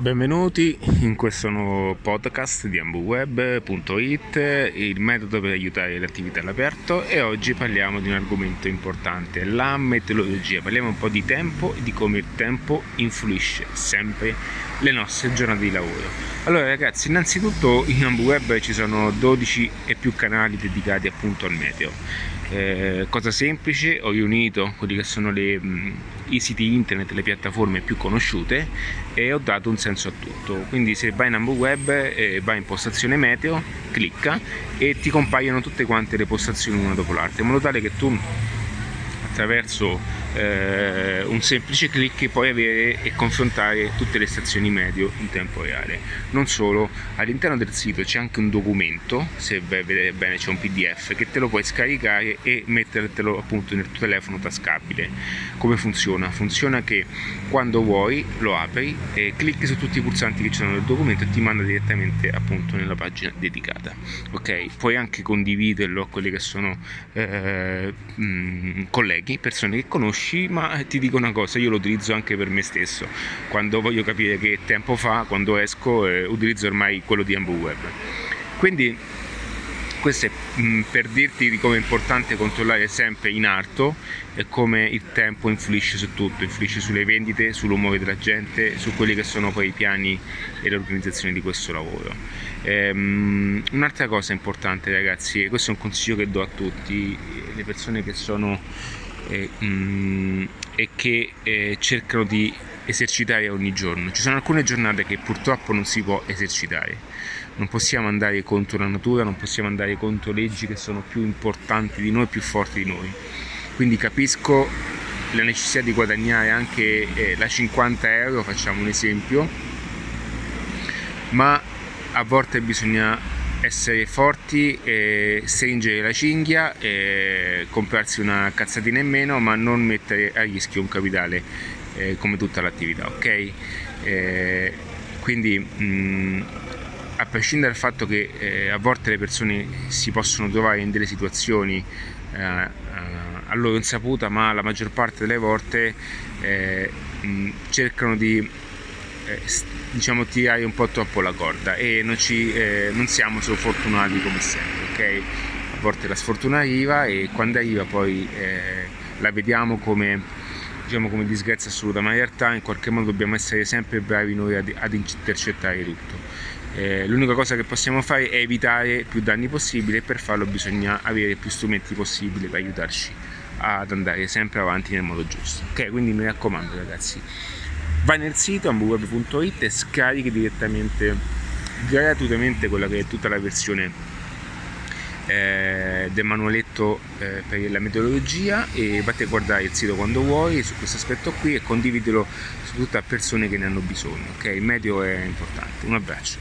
Benvenuti in questo nuovo podcast di ambuweb.it, il metodo per aiutare le attività all'aperto e oggi parliamo di un argomento importante, la meteorologia. Parliamo un po' di tempo e di come il tempo influisce sempre le nostre giornate di lavoro. Allora ragazzi, innanzitutto in AmbuWeb ci sono 12 e più canali dedicati appunto al meteo eh, cosa semplice, ho riunito quelli che sono le, i siti internet, le piattaforme più conosciute e ho dato un senso a tutto. Quindi se vai in Web, eh, vai in postazione meteo, clicca e ti compaiono tutte quante le postazioni una dopo l'altra, in modo tale che tu attraverso eh, un semplice clic puoi avere e confrontare tutte le stazioni medio in tempo reale. Non solo, all'interno del sito c'è anche un documento, se vedete bene c'è un PDF che te lo puoi scaricare e mettertelo appunto nel tuo telefono tascabile. Come funziona? Funziona che quando vuoi lo apri e clicchi su tutti i pulsanti che ci sono nel documento e ti manda direttamente appunto nella pagina dedicata. Ok, puoi anche condividerlo a quelli che sono eh, mh, colleghi, persone che conosci conosci, ma ti dico una cosa, io lo utilizzo anche per me stesso. Quando voglio capire che tempo fa, quando esco, eh, utilizzo ormai quello di AmbuWeb. Quindi questo è mh, mm, per dirti di come è importante controllare sempre in alto e come il tempo influisce su tutto, influisce sulle vendite, sull'umore della gente, su quelli che sono poi i piani e l'organizzazione di questo lavoro. Ehm, un'altra cosa importante ragazzi, e questo è un consiglio che do a tutti, le persone che sono e, mm, e che eh, cercano di esercitare ogni giorno. Ci sono alcune giornate che purtroppo non si può esercitare. Non possiamo andare contro la natura, non possiamo andare contro leggi che sono più importanti di noi, più forti di noi. Quindi capisco la necessità di guadagnare anche eh, la 50 euro, facciamo un esempio, ma a volte bisogna essere forti, e stringere la cinghia, e comprarsi una cazzatina in meno, ma non mettere a rischio un capitale eh, come tutta l'attività, ok? Eh, quindi mh, a prescindere dal fatto che eh, a volte le persone si possono trovare in delle situazioni eh, a loro insaputa, ma la maggior parte delle volte eh, mh, cercano di eh, diciamo tirare un po' troppo la corda e non, ci, eh, non siamo solo fortunati come sempre, ok? A volte la sfortuna arriva e quando arriva poi eh, la vediamo come, diciamo, come disgrazia assoluta, ma in realtà in qualche modo dobbiamo essere sempre bravi noi ad, ad intercettare tutto. Eh, l'unica cosa che possiamo fare è evitare più danni possibili e per farlo bisogna avere più strumenti possibili per aiutarci ad andare sempre avanti nel modo giusto. Ok, quindi mi raccomando ragazzi, vai nel sito ambuweb.it e scarichi direttamente gratuitamente quella che è tutta la versione eh, del manualetto eh, per la meteorologia e vatti a guardare il sito quando vuoi su questo aspetto qui e condividilo soprattutto a persone che ne hanno bisogno ok? Il meteo è importante. Un abbraccio